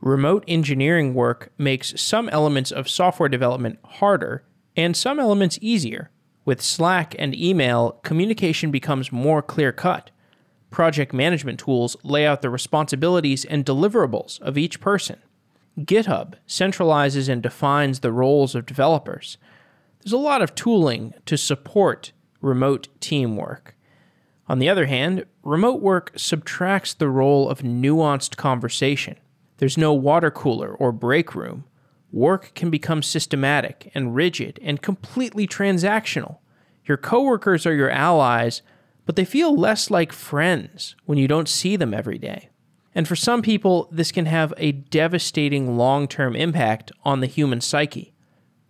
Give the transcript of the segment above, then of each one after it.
Remote engineering work makes some elements of software development harder and some elements easier. With Slack and email, communication becomes more clear cut. Project management tools lay out the responsibilities and deliverables of each person. GitHub centralizes and defines the roles of developers. There's a lot of tooling to support remote teamwork. On the other hand, remote work subtracts the role of nuanced conversation. There's no water cooler or break room. Work can become systematic and rigid and completely transactional. Your coworkers are your allies, but they feel less like friends when you don't see them every day. And for some people, this can have a devastating long term impact on the human psyche.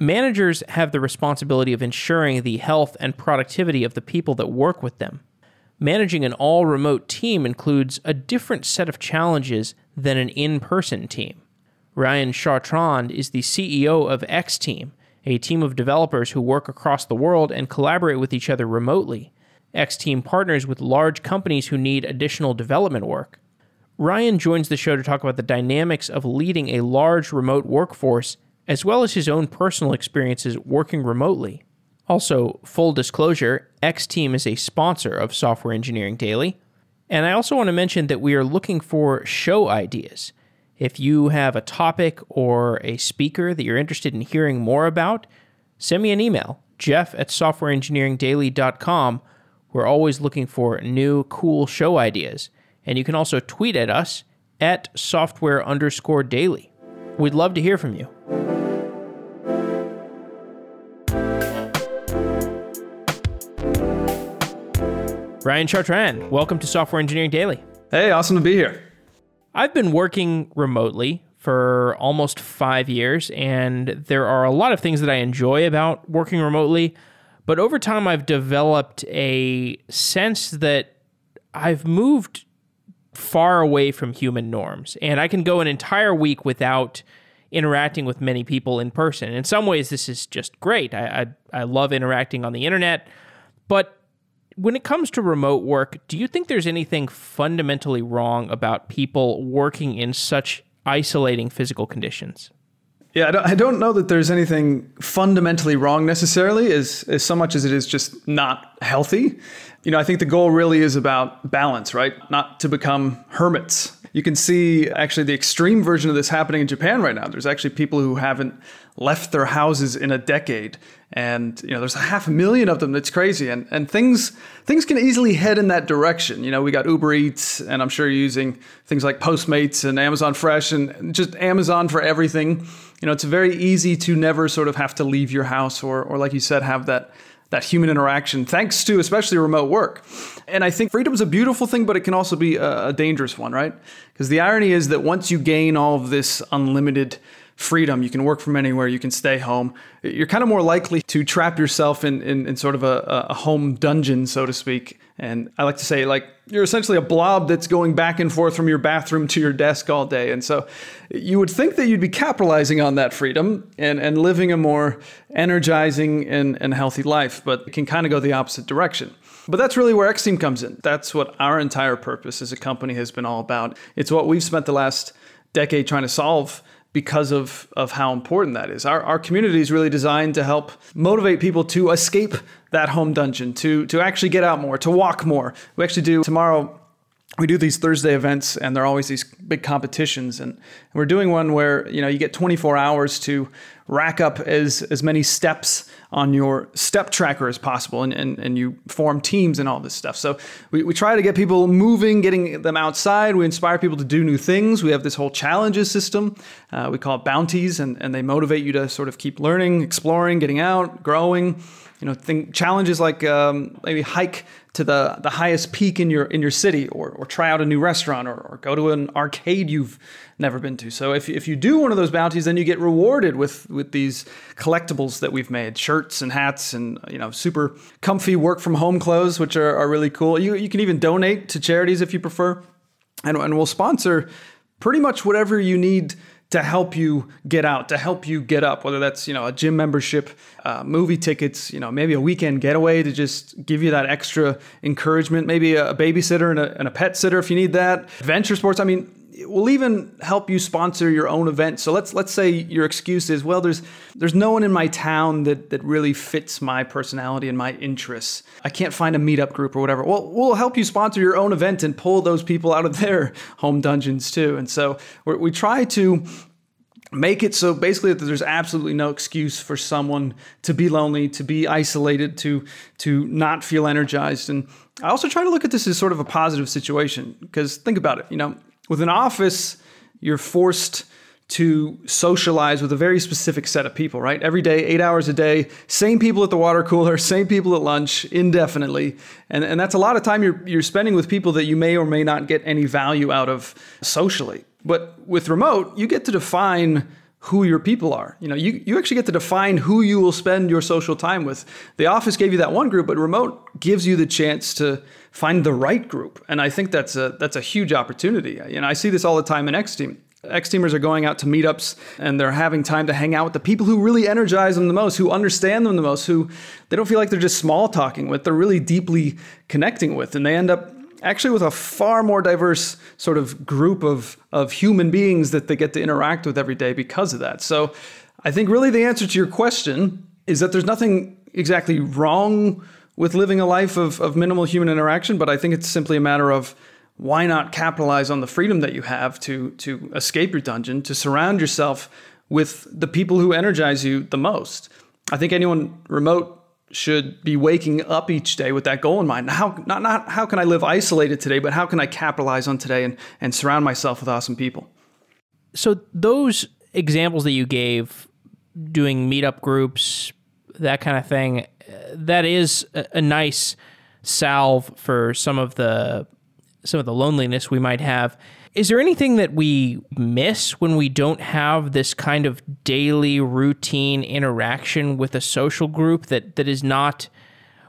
Managers have the responsibility of ensuring the health and productivity of the people that work with them. Managing an all remote team includes a different set of challenges than an in person team. Ryan Chartrand is the CEO of X Team, a team of developers who work across the world and collaborate with each other remotely. X Team partners with large companies who need additional development work. Ryan joins the show to talk about the dynamics of leading a large remote workforce, as well as his own personal experiences working remotely. Also, full disclosure X Team is a sponsor of Software Engineering Daily. And I also want to mention that we are looking for show ideas. If you have a topic or a speaker that you're interested in hearing more about, send me an email, jeff at softwareengineeringdaily.com. We're always looking for new, cool show ideas. And you can also tweet at us at software underscore daily. We'd love to hear from you. Ryan Chartrand, welcome to Software Engineering Daily. Hey, awesome to be here. I've been working remotely for almost five years, and there are a lot of things that I enjoy about working remotely. But over time, I've developed a sense that I've moved far away from human norms. And I can go an entire week without interacting with many people in person. In some ways, this is just great. I, I, I love interacting on the internet. But when it comes to remote work, do you think there's anything fundamentally wrong about people working in such isolating physical conditions? Yeah, I don't, I don't know that there's anything fundamentally wrong necessarily, as, as so much as it is just not healthy. You know, I think the goal really is about balance, right? Not to become hermits. You can see actually the extreme version of this happening in Japan right now. There's actually people who haven't left their houses in a decade and you know there's a half a million of them. That's crazy and and things things can easily head in that direction. You know we got uber eats and i'm sure you're using things like postmates and amazon fresh and just amazon for everything. You know it's very easy to never sort of have to leave your house or or like you said have that that human interaction thanks to especially remote work. And i think freedom is a beautiful thing but it can also be a, dangerous one right? Because the irony is that once you gain all of this unlimited freedom. You can work from anywhere. You can stay home. You're kind of more likely to trap yourself in, in, in sort of a, a, home dungeon, so to speak. And I like to say, like, you're essentially a blob that's going back and forth from your bathroom to your desk all day. And so you would think that you'd be capitalizing on that freedom and, and living a more energizing and, and healthy life, but it can kind of go the opposite direction. But that's really where X Team comes in. That's what our entire purpose as a company has been all about. It's what we've spent the last decade trying to solve because of, of how important that is. Our, our community is really designed to help motivate people to escape that home dungeon, to, to actually get out more, to walk more. We actually do tomorrow we do these Thursday events and they're always these big competitions and we're doing one where you know you get 24 hours to rack up as as many steps on your step tracker as possible and, and, and you form teams and all this stuff. So we, we try to get people moving getting them outside. We inspire people to do new things. We have this whole challenges system uh, we call it bounties and, and they motivate you to sort of keep learning exploring getting out growing. You know think challenges like um, maybe hike to the, the highest peak in your in your city or, or try out a new restaurant or, or go to an arcade you've never been to. So if, if you do one of those bounties then you get rewarded with with these collectibles that we've made shirts and hats and you know super comfy work from home clothes which are, are really cool. You, you can even donate to charities if you prefer. And, and we'll sponsor pretty much whatever you need to help you get out, to help you get up, whether that's, you know, a gym membership, uh, movie tickets, you know, maybe a weekend getaway to just give you that extra encouragement, maybe a babysitter and a, and a pet sitter if you need that, adventure sports. I mean, we'll even help you sponsor your own event. So let's let's say your excuse is, well, there's there's no one in my town that that really fits my personality and my interests. I can't find a meetup group or whatever. Well, we'll help you sponsor your own event and pull those people out of their home dungeons too. And so we try to make it so basically that there's absolutely no excuse for someone to be lonely to be isolated to to not feel energized and i also try to look at this as sort of a positive situation because think about it you know with an office you're forced to socialize with a very specific set of people, right? Every day, eight hours a day, same people at the water cooler, same people at lunch, indefinitely. And, and that's a lot of time you're, you're spending with people that you may or may not get any value out of socially. But with remote, you get to define who your people are. You know, you, you actually get to define who you will spend your social time with. The office gave you that one group, but remote gives you the chance to find the right group. And I think that's a that's a huge opportunity. Know, I see this all the time in X team. X teamers are going out to meetups and they're having time to hang out with the people who really energize them the most, who understand them the most, who they don't feel like they're just small talking with, they're really deeply connecting with. And they end up actually with a far more diverse sort of group of, of human beings that they get to interact with every day because of that. So I think really the answer to your question is that there's nothing exactly wrong with living a life of, of minimal human interaction, but I think it's simply a matter of why not capitalize on the freedom that you have to, to escape your dungeon, to surround yourself with the people who energize you the most. I think anyone remote should be waking up each day with that goal in mind. How not not how can I live isolated today, but how can I capitalize on today and, and surround myself with awesome people? So those examples that you gave, doing meetup groups, that kind of thing, uh, that is a, a nice salve for some of the some of the loneliness we might have. Is there anything that we miss when we don't have this kind of daily routine interaction with a social group that, that is not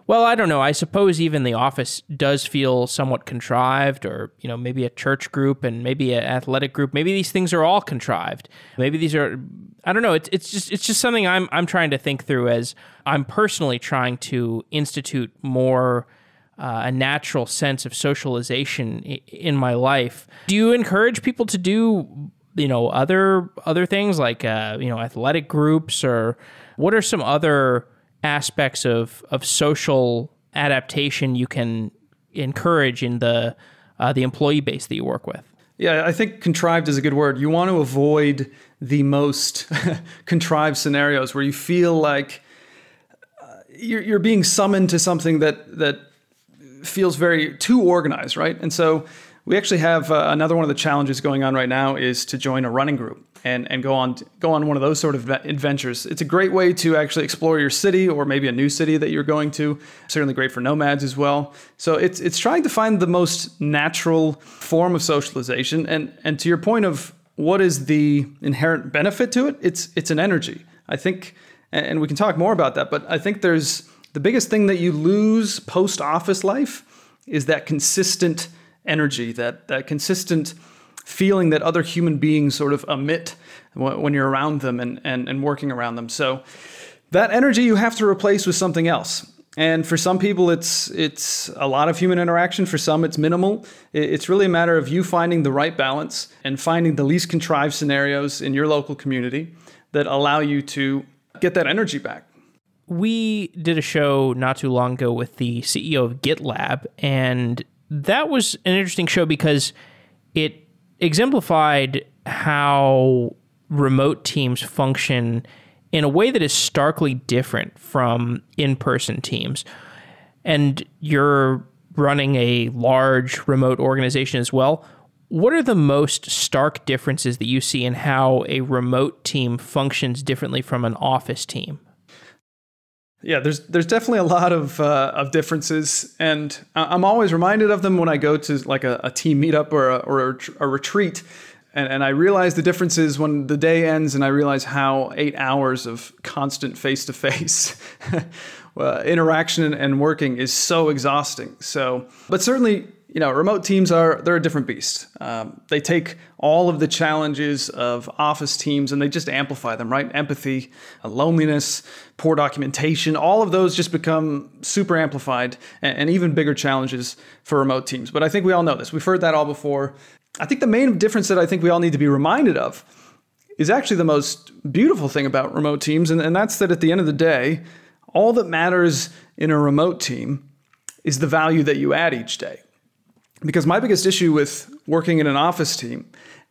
well, I don't know. I suppose even the office does feel somewhat contrived, or you know, maybe a church group and maybe an athletic group. Maybe these things are all contrived. Maybe these are. I don't know. It's it's just it's just something I'm I'm trying to think through as I'm personally trying to institute more uh, a natural sense of socialization in my life. Do you encourage people to do you know other other things like uh, you know athletic groups or what are some other aspects of of social adaptation you can encourage in the uh, the employee base that you work with? Yeah, I think contrived is a good word. You want to avoid the most contrived scenarios where you feel like uh, you're, you're being summoned to something that that feels very too organized, right? And so we actually have uh, another one of the challenges going on right now is to join a running group and, and go on go on one of those sort of adventures. It's a great way to actually explore your city or maybe a new city that you're going to. Certainly great for nomads as well. So it's it's trying to find the most natural form of socialization. And and to your point of what is the inherent benefit to it? It's it's an energy. I think, and we can talk more about that. But I think there's the biggest thing that you lose post office life is that consistent energy, that, that consistent feeling that other human beings sort of emit when you're around them and, and, and working around them. So that energy you have to replace with something else. And for some people, it's it's a lot of human interaction. For some, it's minimal. It's really a matter of you finding the right balance and finding the least contrived scenarios in your local community that allow you to get that energy back we did a show not too long ago with the CEO of GitLab, and that was an interesting show because it exemplified how remote teams function in a way that is starkly different from in person teams. And you're running a large remote organization as well. What are the most stark differences that you see in how a remote team functions differently from an office team? Yeah, there's there's definitely a lot of uh, of differences, and I'm always reminded of them when I go to like a, a team meetup or a, or a, a retreat, and, and I realize the differences when the day ends, and I realize how eight hours of constant face to face interaction and working is so exhausting. So, but certainly you know, remote teams are they're a different beast. Um, they take all of the challenges of office teams and they just amplify them, right? Empathy, uh, loneliness, poor documentation, all of those just become super amplified and, and even bigger challenges for remote teams. But I think we all know this. We've heard that all before. I think the main difference that I think we all need to be reminded of is actually the most beautiful thing about remote teams, and, and that's that at the end of the day, all that matters in a remote team is the value that you add each day. Because my biggest issue with working in an office team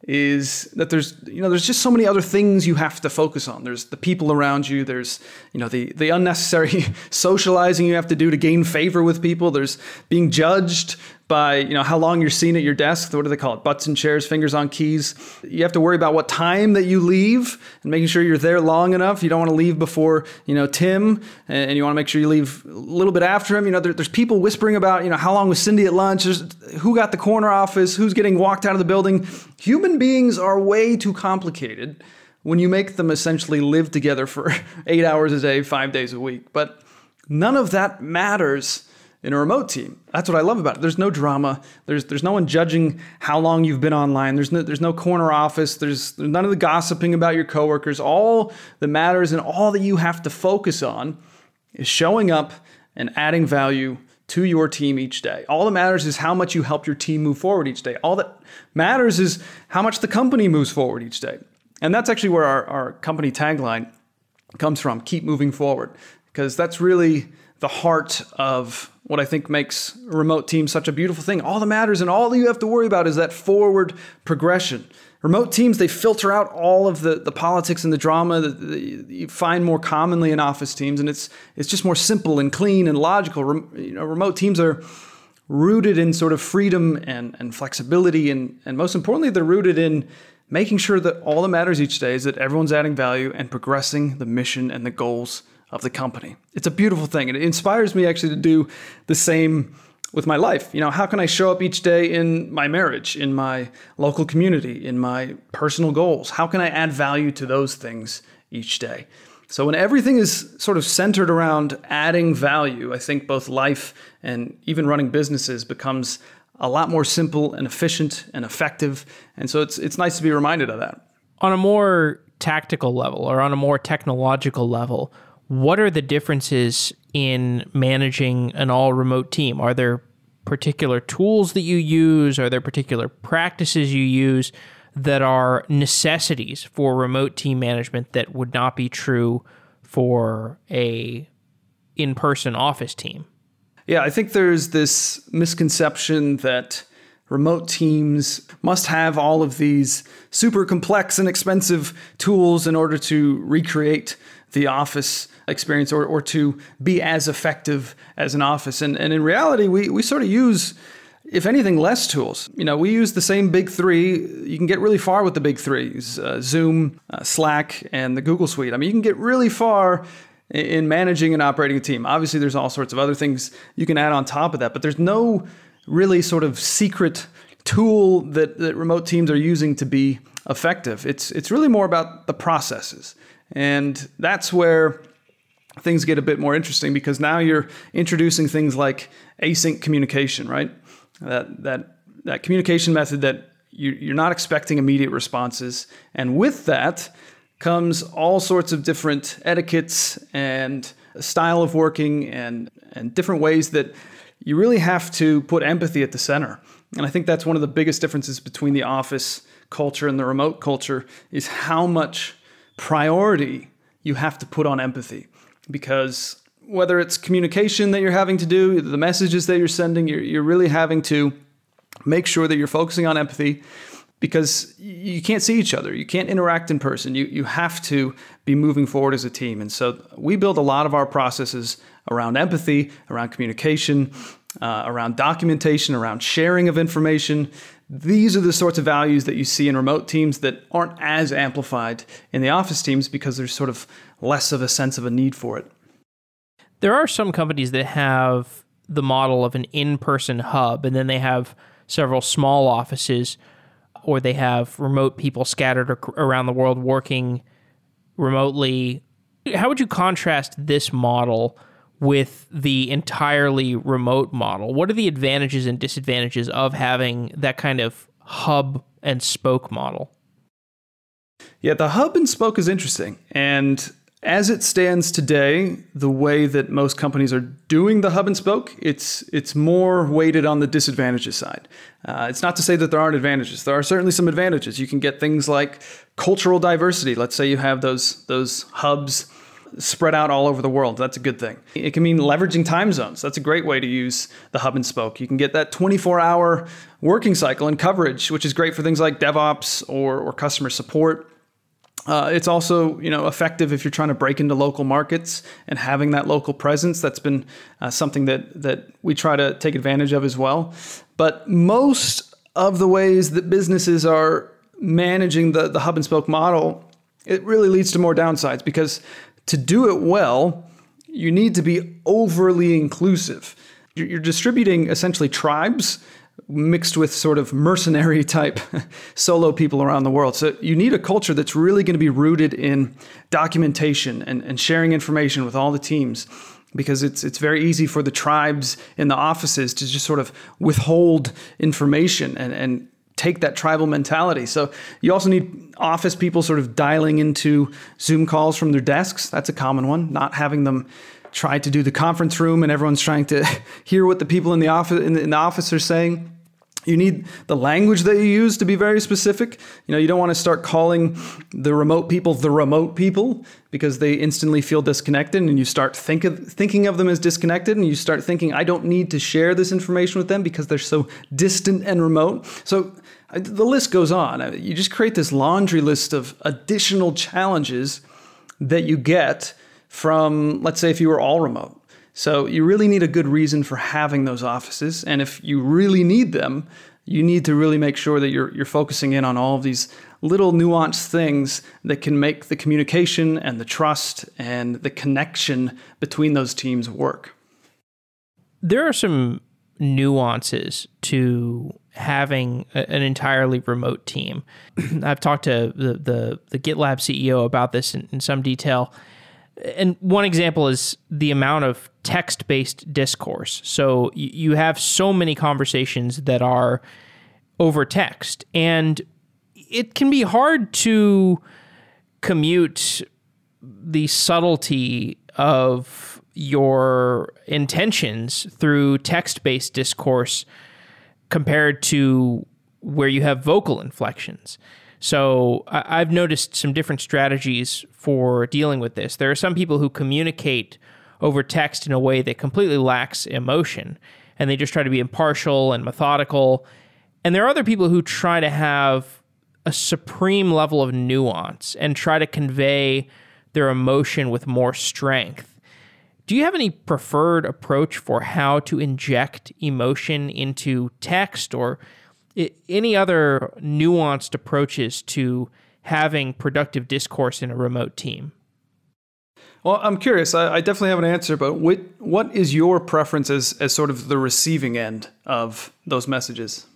is that there's you know there's just so many other things you have to focus on. There's the people around you there's you know the the unnecessary socializing you have to do to gain favor with people there's being judged by you know how long you're seen at your desk. What do they call it? Butts and chairs, fingers on keys. You have to worry about what time that you leave and making sure you're there long enough. You don't want to leave before you know Tim, and you want to make sure you leave a little bit after him. You know, there, there's people whispering about you know how long was Cindy at lunch? There's, who got the corner office? Who's getting walked out of the building? Human beings are way too complicated when you make them essentially live together for eight hours a day, five days a week. But none of that matters in a remote team. That's what I love about it. There's no drama. There's there's no one judging how long you've been online. There's no there's no corner office. There's, there's none of the gossiping about your coworkers. All that matters and all that you have to focus on is showing up and adding value to your team each day. All that matters is how much you help your team move forward each day. All that matters is how much the company moves forward each day. And that's actually where our, our company tagline comes from keep moving forward, because that's really the heart of what I think makes remote teams such a beautiful thing. All that matters and all you have to worry about is that forward progression. Remote teams, they filter out all of the, the politics and the drama that you find more commonly in office teams, and it's, it's just more simple and clean and logical. you know, remote teams are rooted in sort of freedom and, and flexibility, and, and most importantly, they're rooted in making sure that all that matters each day is that everyone's adding value and progressing the mission and the goals of the company. It's a beautiful thing. And it inspires me actually to do the same with my life. You know, how can I show up each day in my marriage, in my local community, in my personal goals? How can I add value to those things each day? So, when everything is sort of centered around adding value, I think both life and even running businesses becomes a lot more simple and efficient and effective. And so, it's, it's nice to be reminded of that. On a more tactical level or on a more technological level, what are the differences in managing an all remote team? Are there particular tools that you use? Are there particular practices you use that are necessities for remote team management that would not be true for a in-person office team? Yeah, I think there's this misconception that remote teams must have all of these super complex and expensive tools in order to recreate the office experience or, or to be as effective as an office. And, and in reality, we, we sort of use, if anything, less tools. You know, we use the same big three. You can get really far with the big threes uh, Zoom, uh, Slack, and the Google Suite. I mean, you can get really far in managing and operating a team. Obviously, there's all sorts of other things you can add on top of that, but there's no really sort of secret tool that, that remote teams are using to be effective. It's, it's really more about the processes. And that's where things get a bit more interesting because now you're introducing things like async communication, right? That that that communication method that you, you're not expecting immediate responses, and with that comes all sorts of different etiquettes and style of working and and different ways that you really have to put empathy at the center. And I think that's one of the biggest differences between the office culture and the remote culture is how much priority you have to put on empathy because whether it's communication that you're having to do, the messages that you're sending, you're, you're really having to make sure that you're focusing on empathy because you can't see each other. You can't interact in person. You, you have to be moving forward as a team. And so we build a lot of our processes around empathy, around communication, uh, around documentation, around sharing of information. These are the sorts of values that you see in remote teams that aren't as amplified in the office teams because there's sort of less of a sense of a need for it. There are some companies that have the model of an in person hub, and then they have several small offices, or they have remote people scattered around the world working remotely. How would you contrast this model with the entirely remote model? What are the advantages and disadvantages of having that kind of hub and spoke model? Yeah, the hub and spoke is interesting. And as it stands today, the way that most companies are doing the hub and spoke, it's it's more weighted on the disadvantages side. Uh, it's not to say that there aren't advantages. There are certainly some advantages. You can get things like cultural diversity. Let's say you have those those hubs spread out all over the world. That's a good thing. It can mean leveraging time zones. That's a great way to use the hub and spoke. You can get that 24 hour working cycle and coverage, which is great for things like DevOps or, or customer support. Uh, it's also you know effective if you're trying to break into local markets and having that local presence. That's been uh, something that that we try to take advantage of as well. But most of the ways that businesses are managing the the hub and spoke model, it really leads to more downsides because to do it well, you need to be overly inclusive. You're distributing essentially tribes mixed with sort of mercenary type solo people around the world. So you need a culture that's really going to be rooted in documentation and, and sharing information with all the teams because it's it's very easy for the tribes in the offices to just sort of withhold information and, and take that tribal mentality. So you also need office people sort of dialing into Zoom calls from their desks. That's a common one, not having them try to do the conference room and everyone's trying to hear what the people in the office in the, in the office are saying. You need the language that you use to be very specific. You know, you don't want to start calling the remote people the remote people because they instantly feel disconnected and you start think of, thinking of them as disconnected and you start thinking I don't need to share this information with them because they're so distant and remote. So the list goes on. You just create this laundry list of additional challenges that you get from let's say if you were all remote so you really need a good reason for having those offices. And if you really need them, you need to really make sure that you're, you're focusing in on all of these little nuanced things that can make the communication and the trust and the connection between those teams work. There are some nuances to having an entirely remote team. I've talked to the, the, the GitLab CEO about this in, in some detail and one example is the amount of text based discourse. So you have so many conversations that are over text, and it can be hard to commute the subtlety of your intentions through text based discourse compared to where you have vocal inflections. So I've noticed some different strategies for dealing with this. There are some people who communicate over text in a way that completely lacks emotion and they just try to be impartial and methodical. And there are other people who try to have a supreme level of nuance and try to convey their emotion with more strength. Do you have any preferred approach for how to inject emotion into text or any other nuanced approaches to having productive discourse in a remote team? Well, I'm curious. I, I definitely have an answer, but what, what is your preference as, as sort of the receiving end of those messages?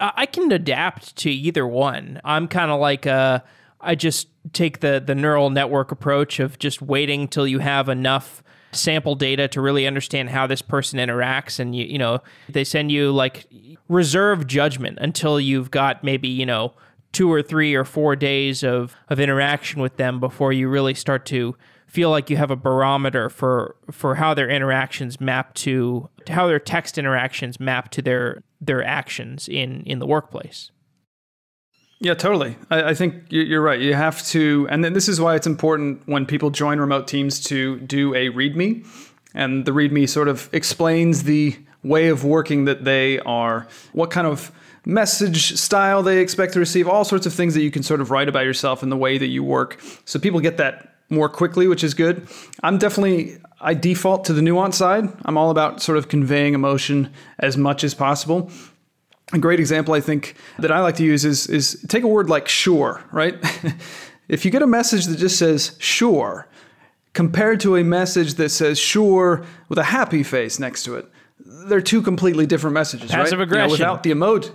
I can adapt to either one. I'm kind of like a, I just take the the neural network approach of just waiting till you have enough sample data to really understand how this person interacts and you you know they send you like reserve judgment until you've got maybe you know two or three or four days of of interaction with them before you really start to feel like you have a barometer for for how their interactions map to, to how their text interactions map to their their actions in in the workplace yeah, totally. I, I, think you're right. You have to, and then this is why it's important when people join remote teams to do a README. And the README sort of explains the way of working that they are, what kind of message style they expect to receive, all sorts of things that you can sort of write about yourself and the way that you work. So people get that more quickly, which is good. I'm definitely, I default to the nuance side. I'm all about sort of conveying emotion as much as possible a great example I think that I like to use is is take a word like sure, right? if you get a message that just says sure compared to a message that says sure with a happy face next to it, they're two completely different messages, Passive right? aggression. You know, without the emote.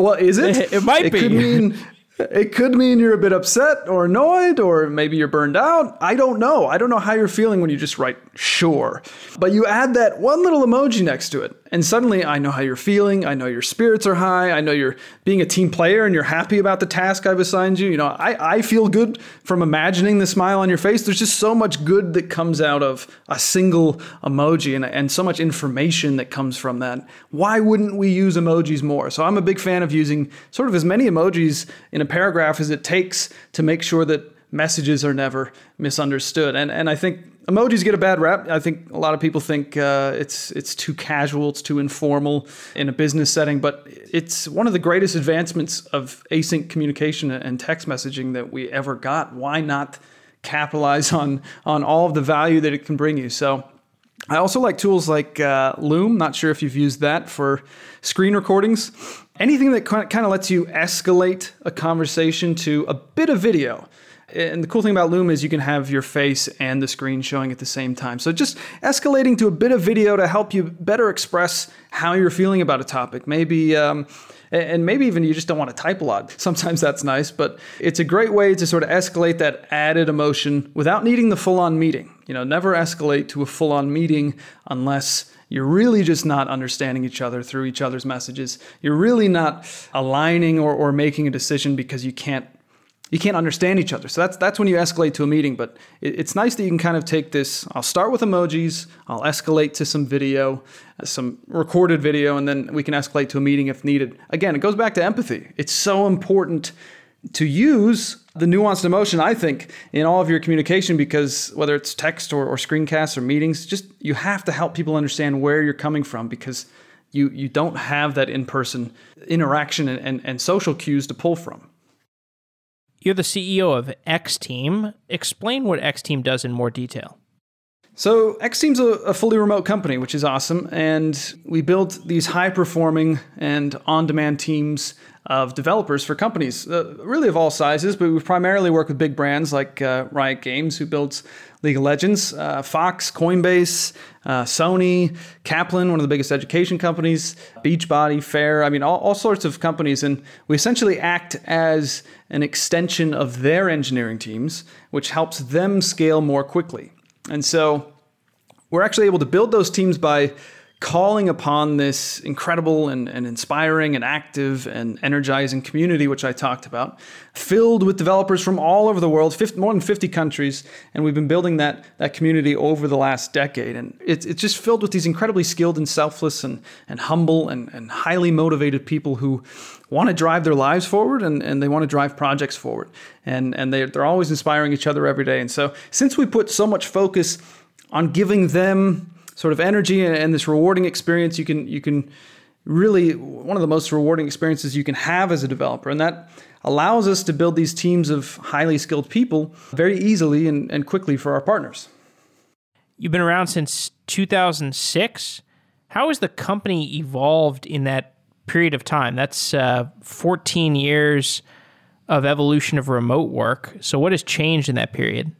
Well, is it? It might it be. Could mean It could mean you're a bit upset or annoyed, or maybe you're burned out. I don't know. I don't know how you're feeling when you just write sure. But you add that one little emoji next to it, and suddenly I know how you're feeling. I know your spirits are high. I know you're being a team player and you're happy about the task I've assigned you. You know, I, I feel good from imagining the smile on your face. There's just so much good that comes out of a single emoji and, and so much information that comes from that. Why wouldn't we use emojis more? So I'm a big fan of using sort of as many emojis in a paragraph as it takes to make sure that messages are never misunderstood. And and I think emojis get a bad rap. I think a lot of people think uh, it's it's too casual, it's too informal in a business setting, but it's one of the greatest advancements of async communication and text messaging that we ever got. Why not capitalize on on all of the value that it can bring you? So. I also like tools like uh, Loom. Not sure if you've used that for screen recordings. Anything that kind of lets you escalate a conversation to a bit of video. And the cool thing about Loom is you can have your face and the screen showing at the same time. So just escalating to a bit of video to help you better express how you're feeling about a topic. Maybe. Um, and maybe even you just don't want to type a lot. Sometimes that's nice, but it's a great way to sort of escalate that added emotion without needing the full on meeting. You know, never escalate to a full on meeting unless you're really just not understanding each other through each other's messages. You're really not aligning or, or making a decision because you can't you can't understand each other. So that's that's when you escalate to a meeting. But it, it's nice that you can kind of take this. I'll start with emojis. I'll escalate to some video, some recorded video, and then we can escalate to a meeting if needed. Again, it goes back to empathy. It's so important to use the nuanced emotion, I think, in all of your communication because whether it's text or, or screencasts or meetings, just you have to help people understand where you're coming from because you you don't have that in-person interaction and, and, and social cues to pull from. You're the CEO of X Team. Explain what X Team does in more detail. So, X Team's a, a fully remote company, which is awesome. And we build these high performing and on demand teams of developers for companies, uh, really of all sizes, but we primarily work with big brands like uh, Riot Games, who builds League of Legends, uh, Fox, Coinbase, uh, Sony, Kaplan, one of the biggest education companies, Beachbody, Fair, I mean, all, all sorts of companies. And we essentially act as an extension of their engineering teams, which helps them scale more quickly. And so we're actually able to build those teams by calling upon this incredible and, and, inspiring and active and energizing community, which I talked about, filled with developers from all over the world, 50, more than 50 countries. And we've been building that, that community over the last decade. And it's, it's just filled with these incredibly skilled and selfless and, and humble and, and highly motivated people who want to drive their lives forward and, and they want to drive projects forward. And, and they, they're always inspiring each other every day. And so, since we put so much focus on giving them sort of energy and, and this rewarding experience you can you can really one of the most rewarding experiences you can have as a developer. And that allows us to build these teams of highly skilled people very easily and, and quickly for our partners. You've been around since 2006 how has the company evolved in that period of time? That's uh, 14 years of evolution of remote work. So what has changed in that period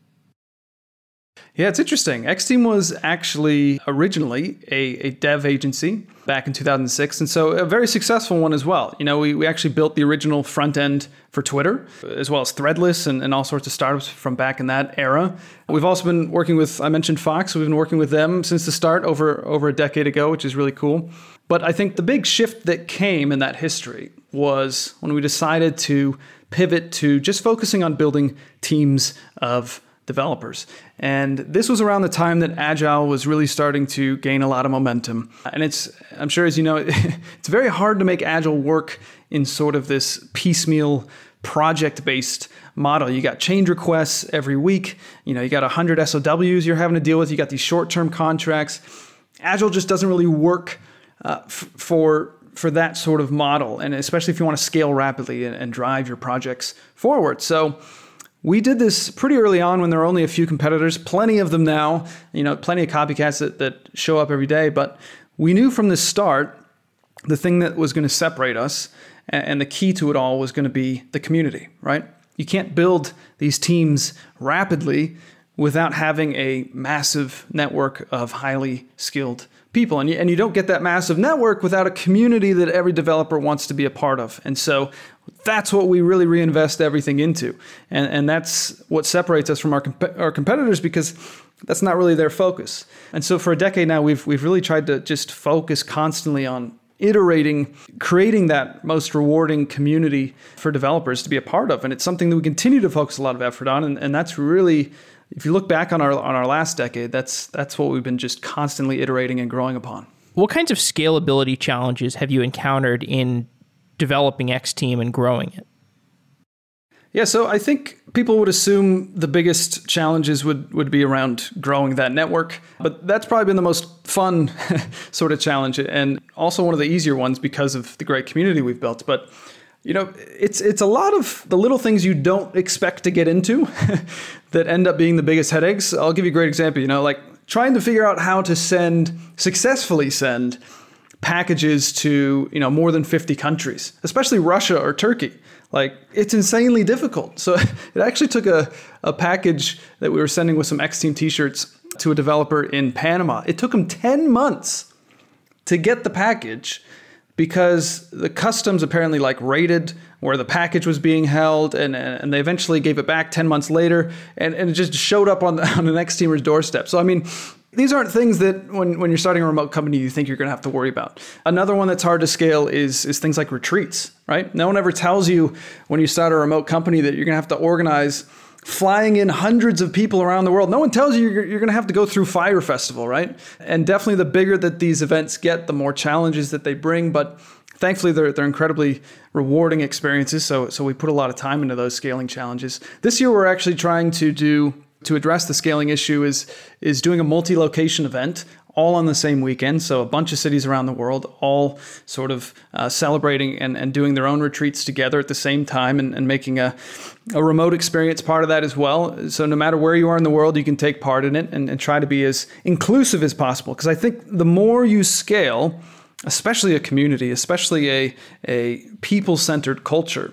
yeah, it's interesting. X Team was actually originally a, a dev agency back in 2006, and so a very successful one as well. You know, we, we actually built the original front end for Twitter, as well as Threadless and, and all sorts of startups from back in that era. We've also been working with, I mentioned Fox, we've been working with them since the start over, over a decade ago, which is really cool. But I think the big shift that came in that history was when we decided to pivot to just focusing on building teams of developers. And this was around the time that Agile was really starting to gain a lot of momentum. And it's, I'm sure as you know, it's very hard to make Agile work in sort of this piecemeal project based model. You got change requests every week, you know, you got 100 SOWs you're having to deal with, you got these short term contracts. Agile just doesn't really work uh, f- for for that sort of model, and especially if you want to scale rapidly and, and drive your projects forward. So we did this pretty early on when there were only a few competitors, plenty of them now, you know, plenty of copycats that, that show up every day. But we knew from the start the thing that was going to separate us and the key to it all was going to be the community, right? You can't build these teams rapidly without having a massive network of highly skilled people. And you, and you don't get that massive network without a community that every developer wants to be a part of. And so That's what we really reinvest everything into. And, and that's what separates us from our, comp- our competitors because that's not really their focus. And so for a decade now, we've, we've really tried to just focus constantly on iterating, creating that most rewarding community for developers to be a part of. And it's something that we continue to focus a lot of effort on. And, and that's really, if you look back on our on our last decade, that's that's what we've been just constantly iterating and growing upon. What kinds of scalability challenges have you encountered in developing X Team and growing it? Yeah, so I think people would assume the biggest challenges would, would be around growing that network, but that's probably been the most fun sort of challenge and also one of the easier ones because of the great community we've built. But you know, it's it's a lot of the little things you don't expect to get into that end up being the biggest headaches. I'll give you a great example, you know, like trying to figure out how to send successfully send packages to, you know, more than 50 countries, especially Russia or Turkey. Like it's insanely difficult. So it actually took a, a package that we were sending with some X Team t-shirts to a developer in Panama. It took him 10 months to get the package because the customs apparently like rated where the package was being held and, and they eventually gave it back 10 months later and, and it just showed up on the, on the X Teamer's doorstep. So I mean, these aren't things that when, when you're starting a remote company you think you're going to have to worry about. Another one that's hard to scale is, is things like retreats right? No one ever tells you when you start a remote company that you're going to have to organize flying in hundreds of people around the world. No one tells you you're, you're going to have to go through Fyre Festival right? And definitely the bigger that these events get the more challenges that they bring but thankfully they're, they're incredibly rewarding experiences so, so we put a lot of time into those scaling challenges. This year we're actually trying to do to address the scaling issue is is doing a multi-location event all on the same weekend. So a bunch of cities around the world all sort of uh, celebrating and, and doing their own retreats together at the same time and, and making a, a remote experience part of that as well. So no matter where you are in the world, you can take part in it and, and try to be as inclusive as possible. Because I think the more you scale, especially a community, especially a, a people-centered culture,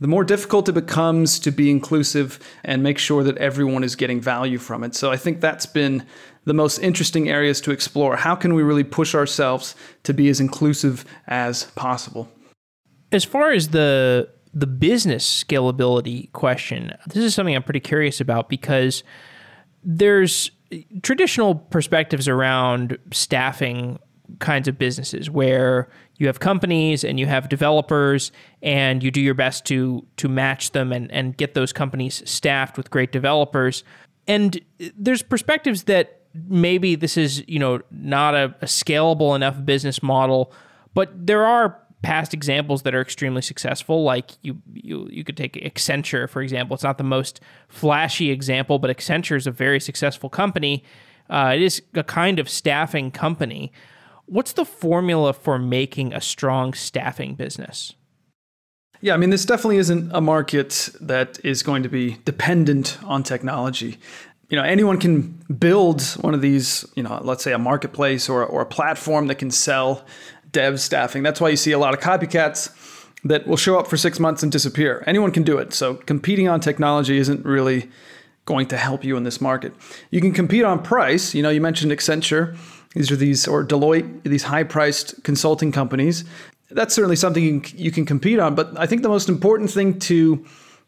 the more difficult it becomes to be inclusive and make sure that everyone is getting value from it. So I think that's been the most interesting areas to explore. How can we really push ourselves to be as inclusive as possible? As far as the the business scalability question, this is something I'm pretty curious about because there's traditional perspectives around staffing kinds of businesses where you have companies and you have developers and you do your best to to match them and, and get those companies staffed with great developers. And there's perspectives that maybe this is you know not a, a scalable enough business model but there are past examples that are extremely successful. Like you you you could take Accenture for example. It's not the most flashy example but Accenture is a very successful company. Uh, it is a kind of staffing company What's the formula for making a strong staffing business? Yeah, I mean, this definitely isn't a market that is going to be dependent on technology. You know, anyone can build one of these, you know, let's say a marketplace or, or a platform that can sell dev staffing. That's why you see a lot of copycats that will show up for six months and disappear. Anyone can do it. So competing on technology isn't really going to help you in this market. You can compete on price. You know, you mentioned Accenture. These are these, or Deloitte, these high priced consulting companies. That's certainly something you can compete on. But I think the most important thing to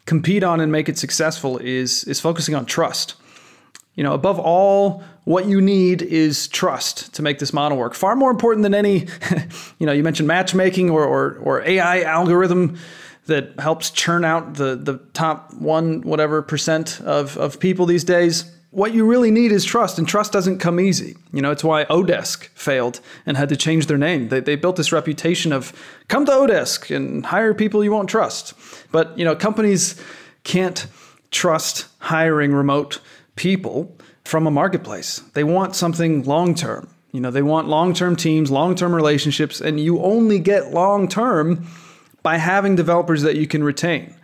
compete on and make it successful is, is focusing on trust. You know, above all, what you need is trust to make this model work. Far more important than any, you know, you mentioned matchmaking or, or, or AI algorithm that helps churn out the, the top one, whatever percent of, of people these days what you really need is trust, and trust doesn't come easy. You know, it's why Odesk failed and had to change their name. They, they built this reputation of come to Odesk and hire people you won't trust. But, you know, companies can't trust hiring remote people from a marketplace. They want something long term. You know, they want long term teams, long term relationships, and you only get long term by having developers that you can retain.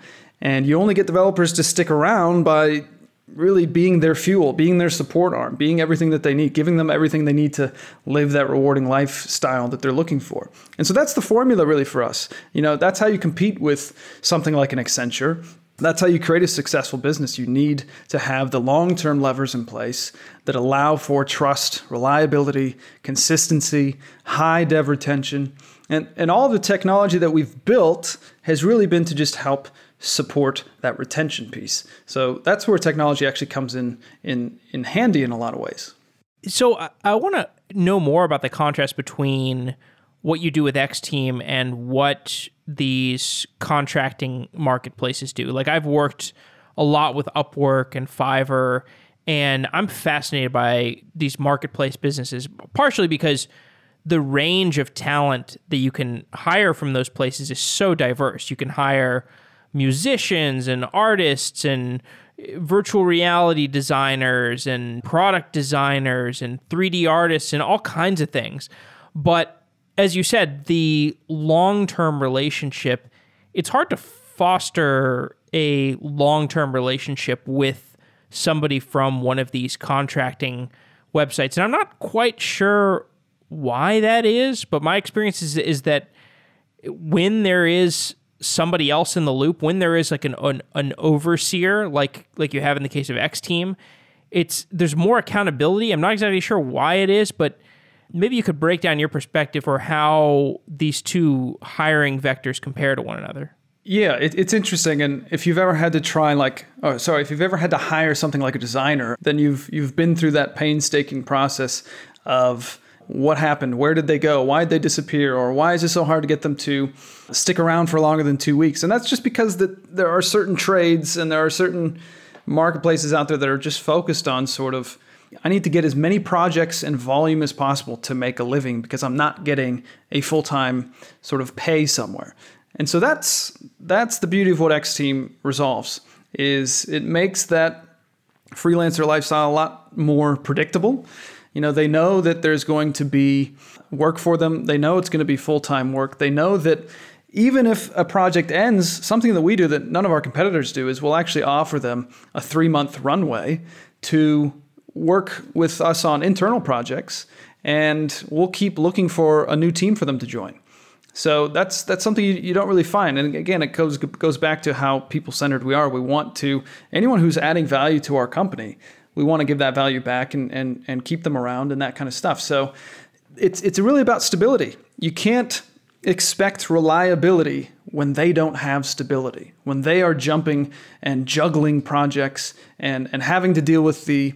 And you only get developers to stick around by really being their fuel, being their support arm, being everything that they need, giving them everything they need to live that rewarding lifestyle that they're looking for. And so that's the formula really for us. You know, that's how you compete with something like an Accenture. That's how you create a successful business. You need to have the long term levers in place that allow for trust, reliability, consistency, high dev retention. And, and all the technology that we've built has really been to just help support that retention piece. So that's where technology actually comes in in, in handy in a lot of ways. So I, I want to know more about the contrast between what you do with X Team and what these contracting marketplaces do. Like I've worked a lot with Upwork and Fiverr, and I'm fascinated by these marketplace businesses, partially because the range of talent that you can hire from those places is so diverse. You can hire musicians and artists and virtual reality designers and product designers and 3D artists and all kinds of things. But as you said, the long term relationship, it's hard to foster a long term relationship with somebody from one of these contracting websites. And I'm not quite sure why that is, but my experience is, is that when there is somebody else in the loop, when there is like an, an, an overseer, like like you have in the case of X Team, it's there's more accountability. I'm not exactly sure why it is, but maybe you could break down your perspective for how these two hiring vectors compare to one another. Yeah, it, it's interesting, and if you've ever had to try like, oh, sorry, if you've ever had to hire something like a designer, then you've you've been through that painstaking process of what happened, where did they go, why did they disappear, or why is it so hard to get them to stick around for longer than two weeks? And that's just because that there are certain trades and there are certain marketplaces out there that are just focused on sort of I need to get as many projects and volume as possible to make a living because I'm not getting a full-time sort of pay somewhere. And so that's that's the beauty of what X Team resolves is it makes that freelancer lifestyle a lot more predictable. You know, they know that there's going to be work for them. They know it's going to be full-time work. They know that even if a project ends, something that we do that none of our competitors do is we'll actually offer them a 3-month runway to work with us on internal projects, and we'll keep looking for a new team for them to join. So that's that's something you, you don't really find. And again, it goes goes back to how people centered we are. We want to anyone who's adding value to our company, we want to give that value back and and and keep them around and that kind of stuff. So it's it's really about stability. You can't expect reliability when they don't have stability, when they are jumping and juggling projects and, and having to deal with the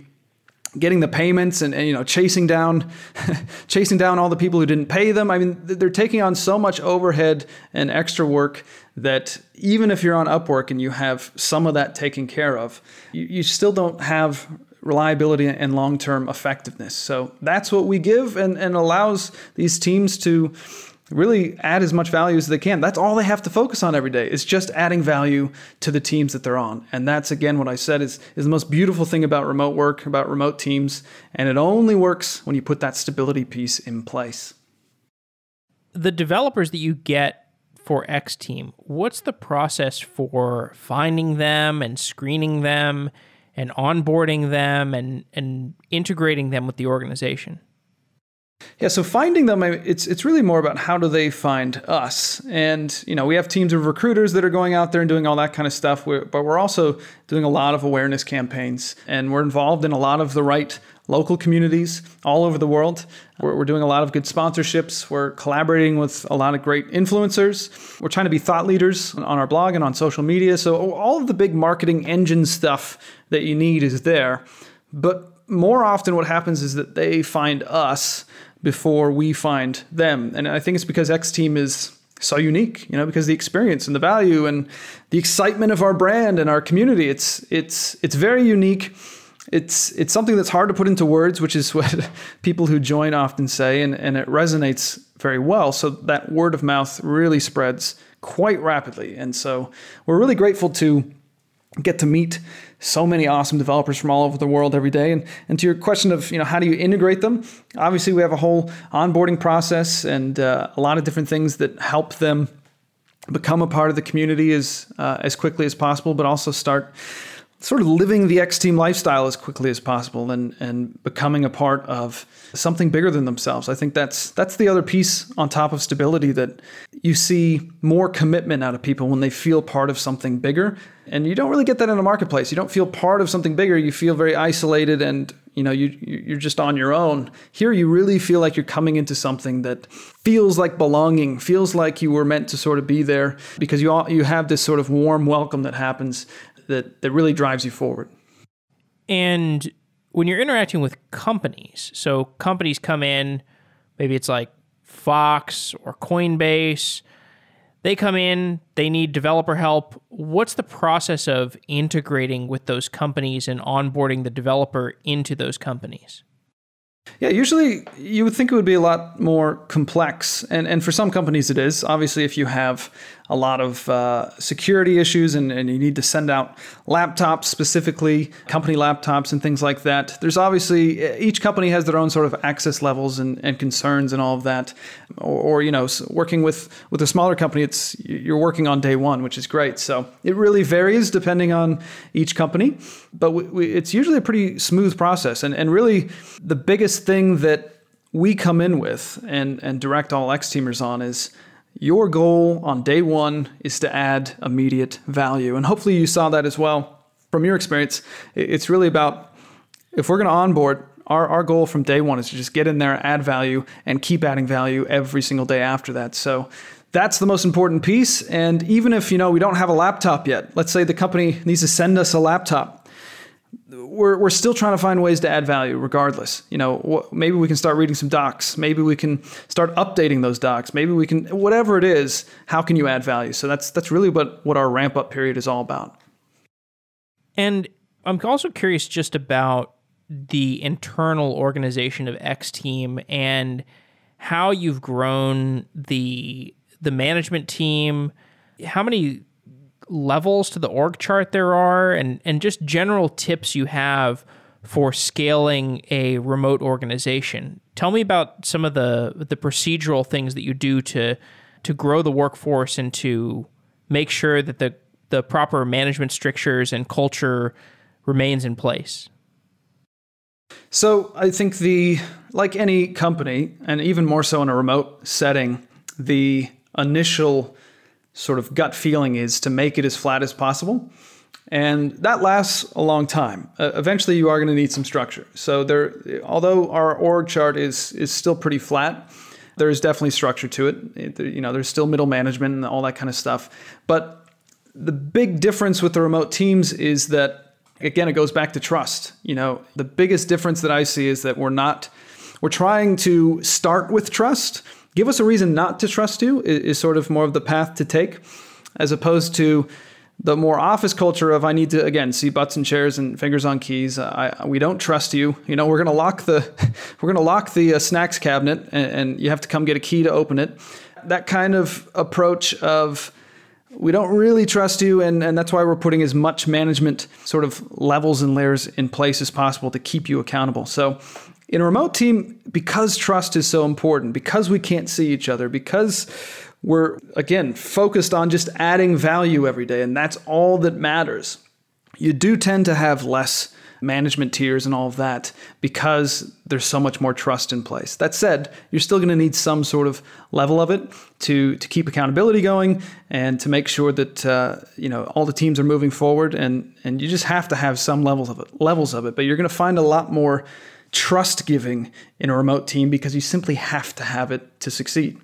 getting the payments and, and, you know chasing down chasing down all the people who didn't pay them i mean they're taking on so much overhead and extra work that even if you're on upwork and you have some of that taken care of you, you still don't have reliability and long-term effectiveness so that's what we give and, and allows these teams to really add as much value as they can. That's all they have to focus on every day. It's just adding value to the teams that they're on. And that's again what I said is, is the most beautiful thing about remote work, about remote teams. And it only works when you put that stability piece in place. The developers that you get for X Team, what's the process for finding them and screening them and onboarding them and, and integrating them with the organization? Yeah, so finding them, it's it's really more about how do they find us, and you know we have teams of recruiters that are going out there and doing all that kind of stuff. but we're also doing a lot of awareness campaigns, and we're involved in a lot of the right local communities all over the world. We're, we're doing a lot of good sponsorships. We're collaborating with a lot of great influencers. We're trying to be thought leaders on our blog and on social media. So all of the big marketing engine stuff that you need is there, but more often what happens is that they find us before we find them. And I think it's because X Team is so unique, you know, because the experience and the value and the excitement of our brand and our community. It's it's it's very unique. It's it's something that's hard to put into words, which is what people who join often say, and, and it resonates very well. So that word of mouth really spreads quite rapidly. And so we're really grateful to get to meet so many awesome developers from all over the world every day. And, and to your question of, you know, how do you integrate them? Obviously, we have a whole onboarding process and uh, a lot of different things that help them become a part of the community as uh, as quickly as possible, but also start sort of living the X team lifestyle as quickly as possible and and becoming a part of something bigger than themselves. I think that's that's the other piece on top of stability that you see more commitment out of people when they feel part of something bigger. And you don't really get that in a marketplace. You don't feel part of something bigger. You feel very isolated and you know you you're just on your own. Here you really feel like you're coming into something that feels like belonging, feels like you were meant to sort of be there because you all, you have this sort of warm welcome that happens that, that really drives you forward. And when you're interacting with companies, so companies come in, maybe it's like Fox or Coinbase, they come in, they need developer help. What's the process of integrating with those companies and onboarding the developer into those companies? Yeah, usually you would think it would be a lot more complex, and and for some companies it is. Obviously, if you have a lot of uh, security issues and, and you need to send out laptops specifically, company laptops and things like that, there's obviously each company has their own sort of access levels and, and concerns and all of that. Or, or you know, working with with a smaller company, it's you're working on day one, which is great. So it really varies depending on each company, but we, we, it's usually a pretty smooth process. And and really the biggest thing that we come in with and, and direct all X teamers on is your goal on day one is to add immediate value. And hopefully you saw that as well from your experience. It's really about if we're going to onboard, our, our goal from day one is to just get in there, add value, and keep adding value every single day after that. So that's the most important piece. And even if you know we don't have a laptop yet, let's say the company needs to send us a laptop we're, we're still trying to find ways to add value regardless. You know, maybe we can start reading some docs. Maybe we can start updating those docs. Maybe we can, whatever it is, how can you add value? So that's, that's really what, what our ramp up period is all about. And I'm also curious just about the internal organization of X Team and how you've grown the the management team. How many levels to the org chart there are and, and just general tips you have for scaling a remote organization. Tell me about some of the the procedural things that you do to to grow the workforce and to make sure that the the proper management strictures and culture remains in place. So I think the like any company and even more so in a remote setting, the initial sort of gut feeling is to make it as flat as possible. And that lasts a long time. Uh, eventually, you are going to need some structure. So there, although our org chart is is still pretty flat, there is definitely structure to it. it. You know, there's still middle management and all that kind of stuff. But the big difference with the remote teams is that again, it goes back to trust. You know, the biggest difference that I see is that we're not we're trying to start with trust give us a reason not to trust you is, is sort of more of the path to take, as opposed to the more office culture of I need to again see butts and chairs and fingers on keys. I, we don't trust you. You know, we're gonna lock the we're gonna lock the uh, snacks cabinet, and, and, you have to come get a key to open it. That kind of approach of we don't really trust you, and, and that's why we're putting as much management sort of levels and layers in place as possible to keep you accountable. So in a remote team, because trust is so important, because we can't see each other, because we're, again, focused on just adding value every day, and that's all that matters, you do tend to have less management tiers and all of that because there's so much more trust in place. That said, you're still going to need some sort of level of it to to keep accountability going and to make sure that uh, you know all the teams are moving forward. And and you just have to have some levels of it, levels of it. But you're going to find a lot more trust giving in a remote team because you simply have to have it to succeed.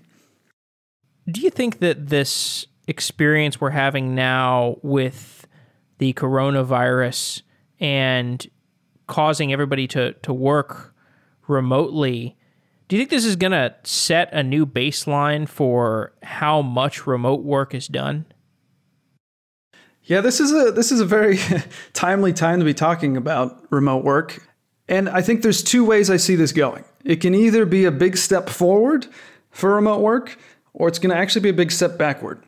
Do you think that this experience we're having now with the coronavirus and causing everybody to, to work remotely, do you think this is going to set a new baseline for how much remote work is done? Yeah, this is a this is a very timely time to be talking about remote work. And I think there's two ways I see this going. It can either be a big step forward for remote work, or it's going to actually be a big step backward.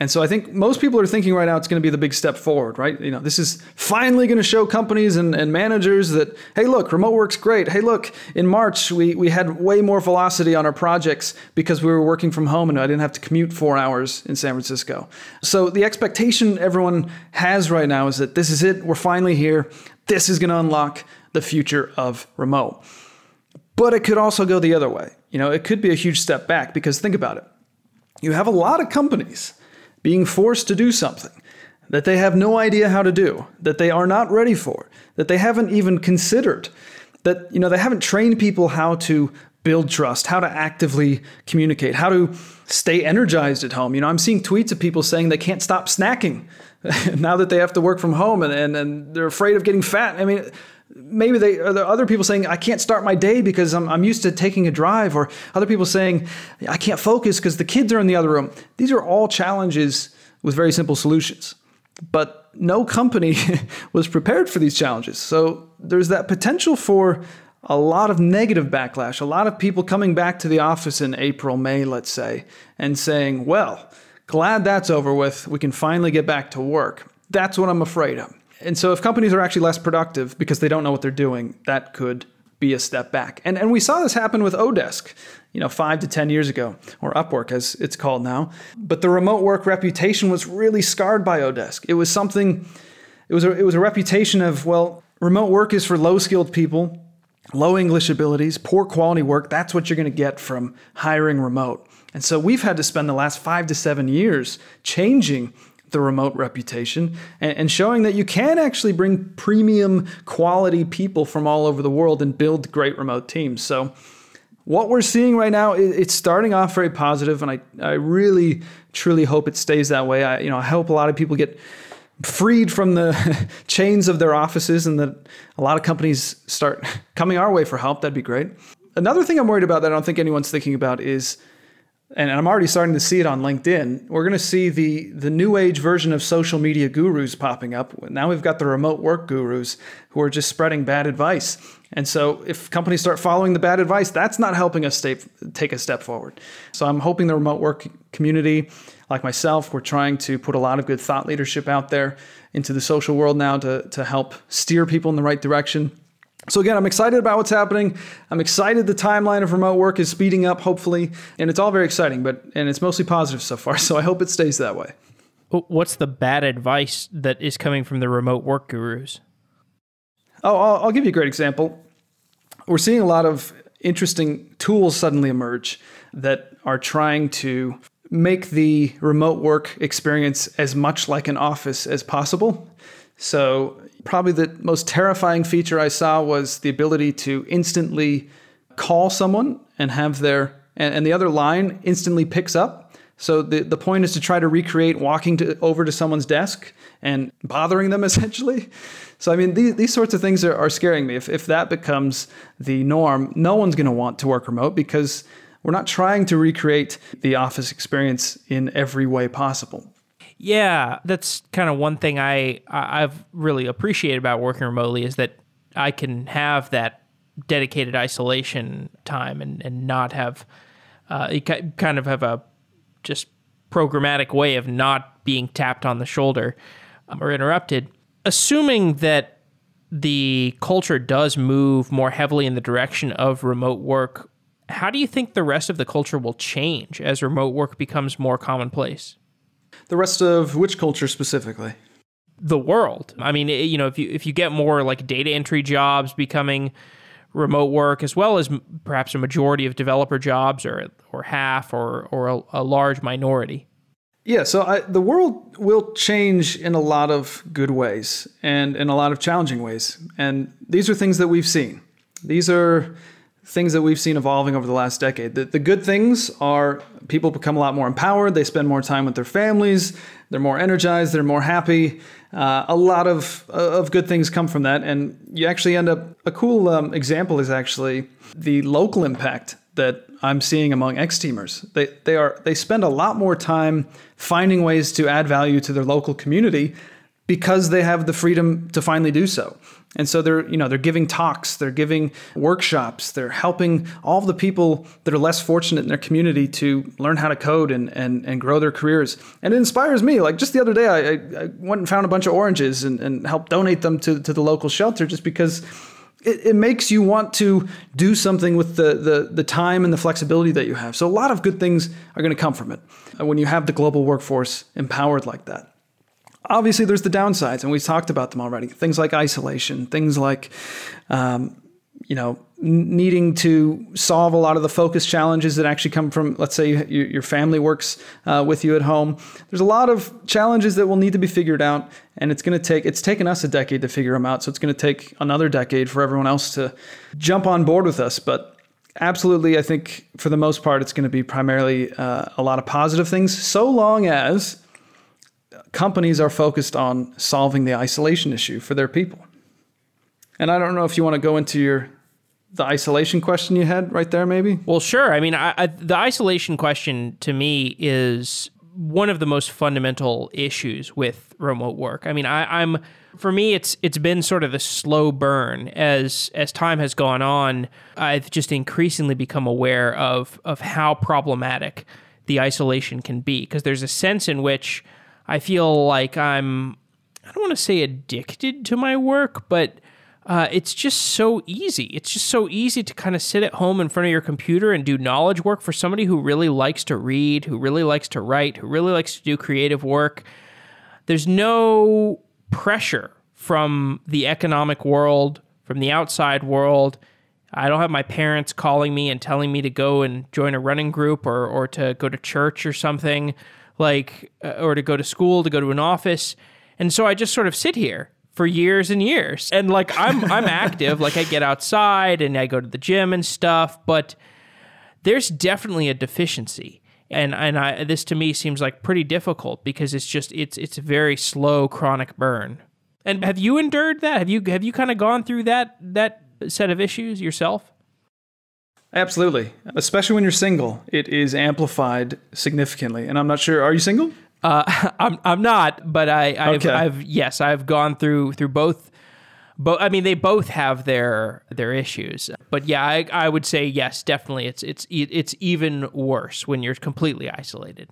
And so I think most people are thinking right now it's going to be the big step forward, right? You know, this is finally going to show companies and, and managers that, hey, look, remote work's great. Hey, look, in March, we, we had way more velocity on our projects because we were working from home and I didn't have to commute four hours in San Francisco. So the expectation everyone has right now is that this is it. We're finally here. This is going to unlock the future of remote. But it could also go the other way. You know, it could be a huge step back because think about it. You have a lot of companies being forced to do something that they have no idea how to do, that they are not ready for, that they haven't even considered, that you know they haven't trained people how to build trust, how to actively communicate, how to stay energized at home. You know, I'm seeing tweets of people saying they can't stop snacking now that they have to work from home and, and, and they're afraid of getting fat. I mean, maybe they are there other people saying I can't start my day because I'm, I'm used to taking a drive, or other people saying I can't focus because the kids are in the other room. These are all challenges with very simple solutions. But no company was prepared for these challenges. So there's that potential for a lot of negative backlash, a lot of people coming back to the office in April, May, let's say, and saying, well, glad that's over with. We can finally get back to work. That's what I'm afraid of. And so if companies are actually less productive because they don't know what they're doing, that could be a step back. And and we saw this happen with Odesk, you know, 5 to 10 years ago or Upwork as it's called now. But the remote work reputation was really scarred by Odesk. It was something it was a, it was a reputation of well, remote work is for low-skilled people, low English abilities, poor quality work. That's what you're going to get from hiring remote. And so we've had to spend the last 5 to 7 years changing the remote reputation and, and, showing that you can actually bring premium quality people from all over the world and build great remote teams. So what we're seeing right now, it's starting off very positive, and I, I really truly hope it stays that way. I you know I hope a lot of people get freed from the chains of their offices and that a lot of companies start coming our way for help. That'd be great. Another thing I'm worried about that I don't think anyone's thinking about is and I'm already starting to see it on LinkedIn. We're going to see the the new age version of social media gurus popping up. Now we've got the remote work gurus who are just spreading bad advice. And so if companies start following the bad advice, that's not helping us stay, take a step forward. So I'm hoping the remote work community, like myself, we're trying to put a lot of good thought leadership out there into the social world now to, to help steer people in the right direction. So again, I'm excited about what's happening. I'm excited the timeline of remote work is speeding up, hopefully, and it's all very exciting. But and it's mostly positive so far. So I hope it stays that way. What's the bad advice that is coming from the remote work gurus? Oh, I'll, I'll give you a great example. We're seeing a lot of interesting tools suddenly emerge that are trying to make the remote work experience as much like an office as possible. So probably the most terrifying feature I saw was the ability to instantly call someone and have their and, and the other line instantly picks up. So the, the point is to try to recreate walking to, over to someone's desk and bothering them essentially. So I mean these, these sorts of things are, are scaring me. If, if that becomes the norm, no one's going to want to work remote because we're not trying to recreate the office experience in every way possible. Yeah, that's kind of one thing I I've really appreciated about working remotely is that I can have that dedicated isolation time and and not have uh, kind of have a just programmatic way of not being tapped on the shoulder um, or interrupted. Assuming that the culture does move more heavily in the direction of remote work, how do you think the rest of the culture will change as remote work becomes more commonplace? The rest of which culture specifically? The world. I mean, you know, if you if you get more like data entry jobs becoming remote work, as well as perhaps a majority of developer jobs, or or half, or or a, a large minority. Yeah, so I, the world will change in a lot of good ways and in a lot of challenging ways, and these are things that we've seen. These are things that we've seen evolving over the last decade. The, the good things are people become a lot more empowered, they spend more time with their families, they're more energized, they're more happy. Uh, a lot of, of good things come from that. And you actually end up, a cool um, example is actually the local impact that I'm seeing among X teamers. They, they, are, they spend a lot more time finding ways to add value to their local community because they have the freedom to finally do so. And so they're, you know, they're giving talks, they're giving workshops, they're helping all the people that are less fortunate in their community to learn how to code and, and, and grow their careers. And it inspires me. Like just the other day, I, I went and found a bunch of oranges and, and helped donate them to, to the local shelter just because it, it makes you want to do something with the, the, the time and the flexibility that you have. So a lot of good things are going to come from it uh, when you have the global workforce empowered like that. Obviously, there's the downsides, and we've talked about them already. Things like isolation, things like, um, you know, needing to solve a lot of the focus challenges that actually come from, let's say, your, your family works uh, with you at home. There's a lot of challenges that will need to be figured out, and it's going to take. It's taken us a decade to figure them out, so it's going to take another decade for everyone else to jump on board with us. But absolutely, I think for the most part, it's going to be primarily uh, a lot of positive things, so long as companies are focused on solving the isolation issue for their people. And I don't know if you want to go into your the isolation question you had right there, maybe. Well, sure. I mean, I, I, the isolation question to me is one of the most fundamental issues with remote work. I mean, I, I'm for me, it's it's been sort of the slow burn as as time has gone on. I've just increasingly become aware of of how problematic the isolation can be because there's a sense in which I feel like I'm, I don't want to say addicted to my work, but uh, it's just so easy. It's just so easy to kind of sit at home in front of your computer and do knowledge work for somebody who really likes to read, who really likes to write, who really likes to do creative work. There's no pressure from the economic world, from the outside world. I don't have my parents calling me and telling me to go and join a running group or, or to go to church or something like uh, or to go to school, to go to an office. And so I just sort of sit here for years and years. And like I'm I'm active, like I get outside and I go to the gym and stuff, but there's definitely a deficiency. And and I this to me seems like pretty difficult because it's just it's it's a very slow chronic burn. And have you endured that? Have you have you kind of gone through that that set of issues yourself? Absolutely. Especially when you're single, it is amplified significantly. And I'm not sure, are you single? Uh, I'm I'm not, but I I've, okay. I've yes I've gone through through both. But I mean, they both have their their issues. But yeah, I, I would say yes, definitely. It's it's it's even worse when you're completely isolated.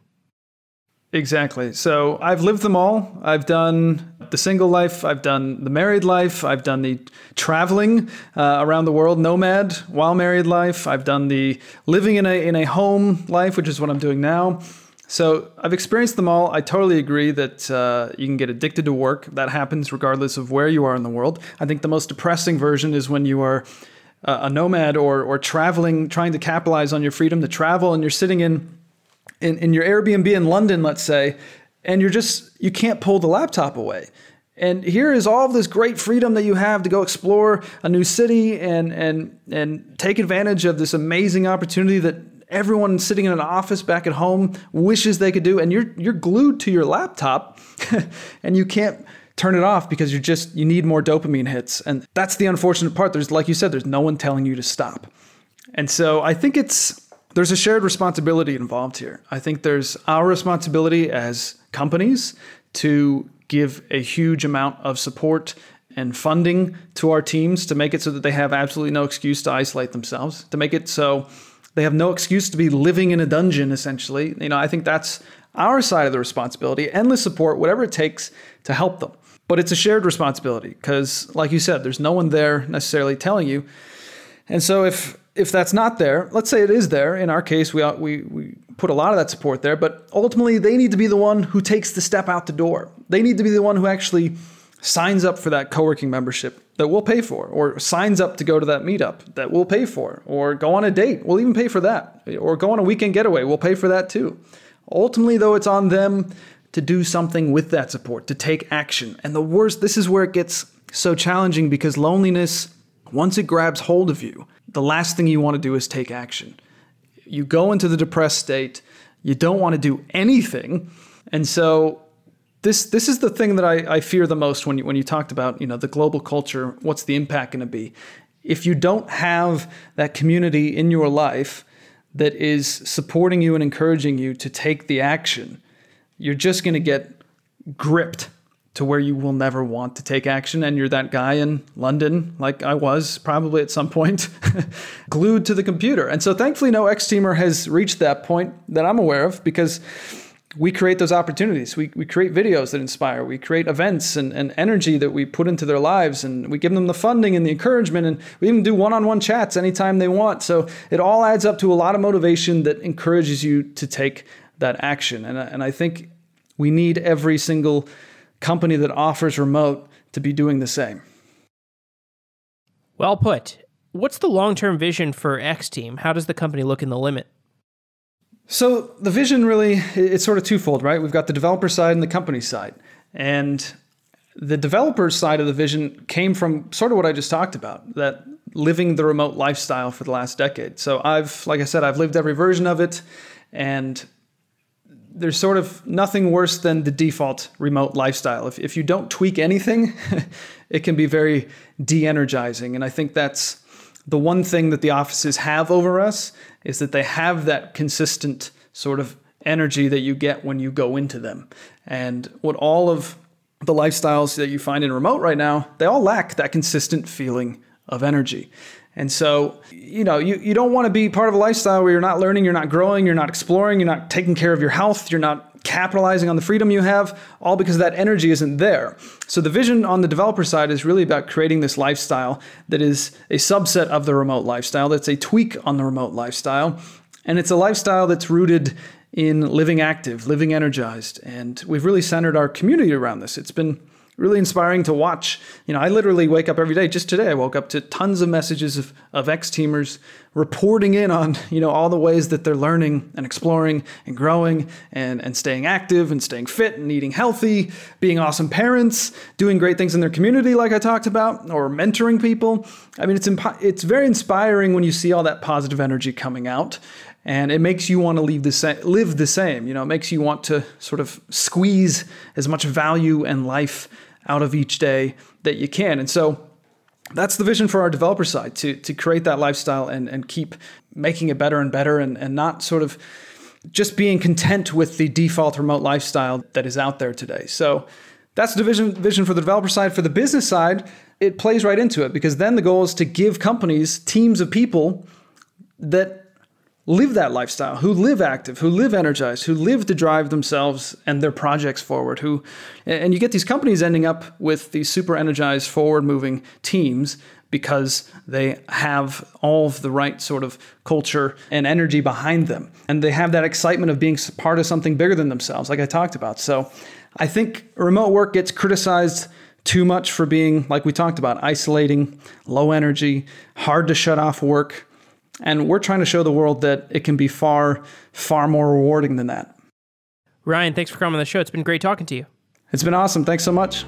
Exactly. So I've lived them all. I've done the single life, I've done the married life, I've done the traveling uh, around the world, nomad while married life. I've done the living in a in a home life, which is what I'm doing now. So I've experienced them all. I totally agree that uh, you can get addicted to work. That happens regardless of where you are in the world. I think the most depressing version is when you are uh, a nomad or or traveling, trying to capitalize on your freedom to travel, and you're sitting in in, in your Airbnb in London, let's say, and you're just, you can't pull the laptop away. And here is all this great freedom that you have to go explore a new city and, and, and take advantage of this amazing opportunity that everyone sitting in an office back at home wishes they could do. And you're, you're glued to your laptop and you can't turn it off because you're just, you need more dopamine hits. And that's the unfortunate part. There's, like you said, there's no one telling you to stop. And so I think it's, there's a shared responsibility involved here. I think there's our responsibility as companies to give a huge amount of support and funding to our teams to make it so that they have absolutely no excuse to isolate themselves, to make it so they have no excuse to be living in a dungeon essentially. You know, I think that's our side of the responsibility, endless support, whatever it takes to help them. But it's a shared responsibility because like you said, there's no one there necessarily telling you. And so if if that's not there, let's say it is there. In our case, we, uh, we, we put a lot of that support there, but ultimately they need to be the one who takes the step out the door. They need to be the one who actually signs up for that co working membership that we'll pay for, or signs up to go to that meetup that we'll pay for, or go on a date, we'll even pay for that, or go on a weekend getaway, we'll pay for that too. Ultimately, though, it's on them to do something with that support, to take action. And the worst, this is where it gets so challenging because loneliness, once it grabs hold of you, the last thing you want to do is take action. You go into the depressed state, you don't want to do anything. And so this this is the thing that I, I fear the most when you when you talked about, you know, the global culture, what's the impact gonna be? If you don't have that community in your life that is supporting you and encouraging you to take the action, you're just gonna get gripped to where you will never want to take action and you're that guy in London like I was probably at some point glued to the computer. And so thankfully no X-teamer has reached that point that I'm aware of because we create those opportunities. We, we create videos that inspire. We create events and, and energy that we put into their lives, and we give them the funding and the encouragement, and we even do one on one chats anytime they want. So it all adds up to a lot of motivation that encourages you to take that action. And, and I think we need every single company that offers remote to be doing the same. Well put. What's the long term vision for X Team? How does the company look in the limit? So the vision really it's sort of twofold, right? We've got the developer side and the company side. And the developer side of the vision came from sort of what I just talked about, that living the remote lifestyle for the last decade. So I've like I said, I've lived every version of it and there's sort of nothing worse than the default remote lifestyle. If, if you don't tweak anything, it can be very de energizing. And I think that's the one thing that the offices have over us is that they have that consistent sort of energy that you get when you go into them. And what all of the lifestyles that you find in remote right now, they all lack that consistent feeling of energy. And so, you know, you, you don't want to be part of a lifestyle where you're not learning, you're not growing, you're not exploring, you're not taking care of your health, you're not capitalizing on the freedom you have, all because that energy isn't there. So the vision on the developer side is really about creating this lifestyle that is a subset of the remote lifestyle, that's a tweak on the remote lifestyle. And it's a lifestyle that's rooted in living active, living energized. And we've really centered our community around this. It's been really inspiring to watch. You know, I literally wake up every day. Just today, I woke up to tons of messages of, of X teamers reporting in on, you know, all the ways that they're learning and exploring and growing and, and staying active and staying fit and eating healthy, being awesome parents, doing great things in their community, like I talked about, or mentoring people. I mean, it's, it's very inspiring when you see all that positive energy coming out and it makes you want to leave the live the same. You know, it makes you want to sort of squeeze as much value and life out of each day that you can. And so that's the vision for our developer side to to create that lifestyle and and keep making it better and better and and not sort of just being content with the default remote lifestyle that is out there today. So that's the vision vision for the developer side. For the business side, it plays right into it because then the goal is to give companies teams of people that live that lifestyle, who live active, who live energized, who live to drive themselves and their projects forward, who and you get these companies ending up with these super energized forward moving teams because they have all of the right sort of culture and energy behind them. And they have that excitement of being part of something bigger than themselves, like I talked about. So I think remote work gets criticized too much for being, like we talked about, isolating, low energy, hard to shut off work. And we're trying to show the world that it can be far, far more rewarding than that. Ryan, thanks for coming on the show. It's been great talking to you. It's been awesome. Thanks so much.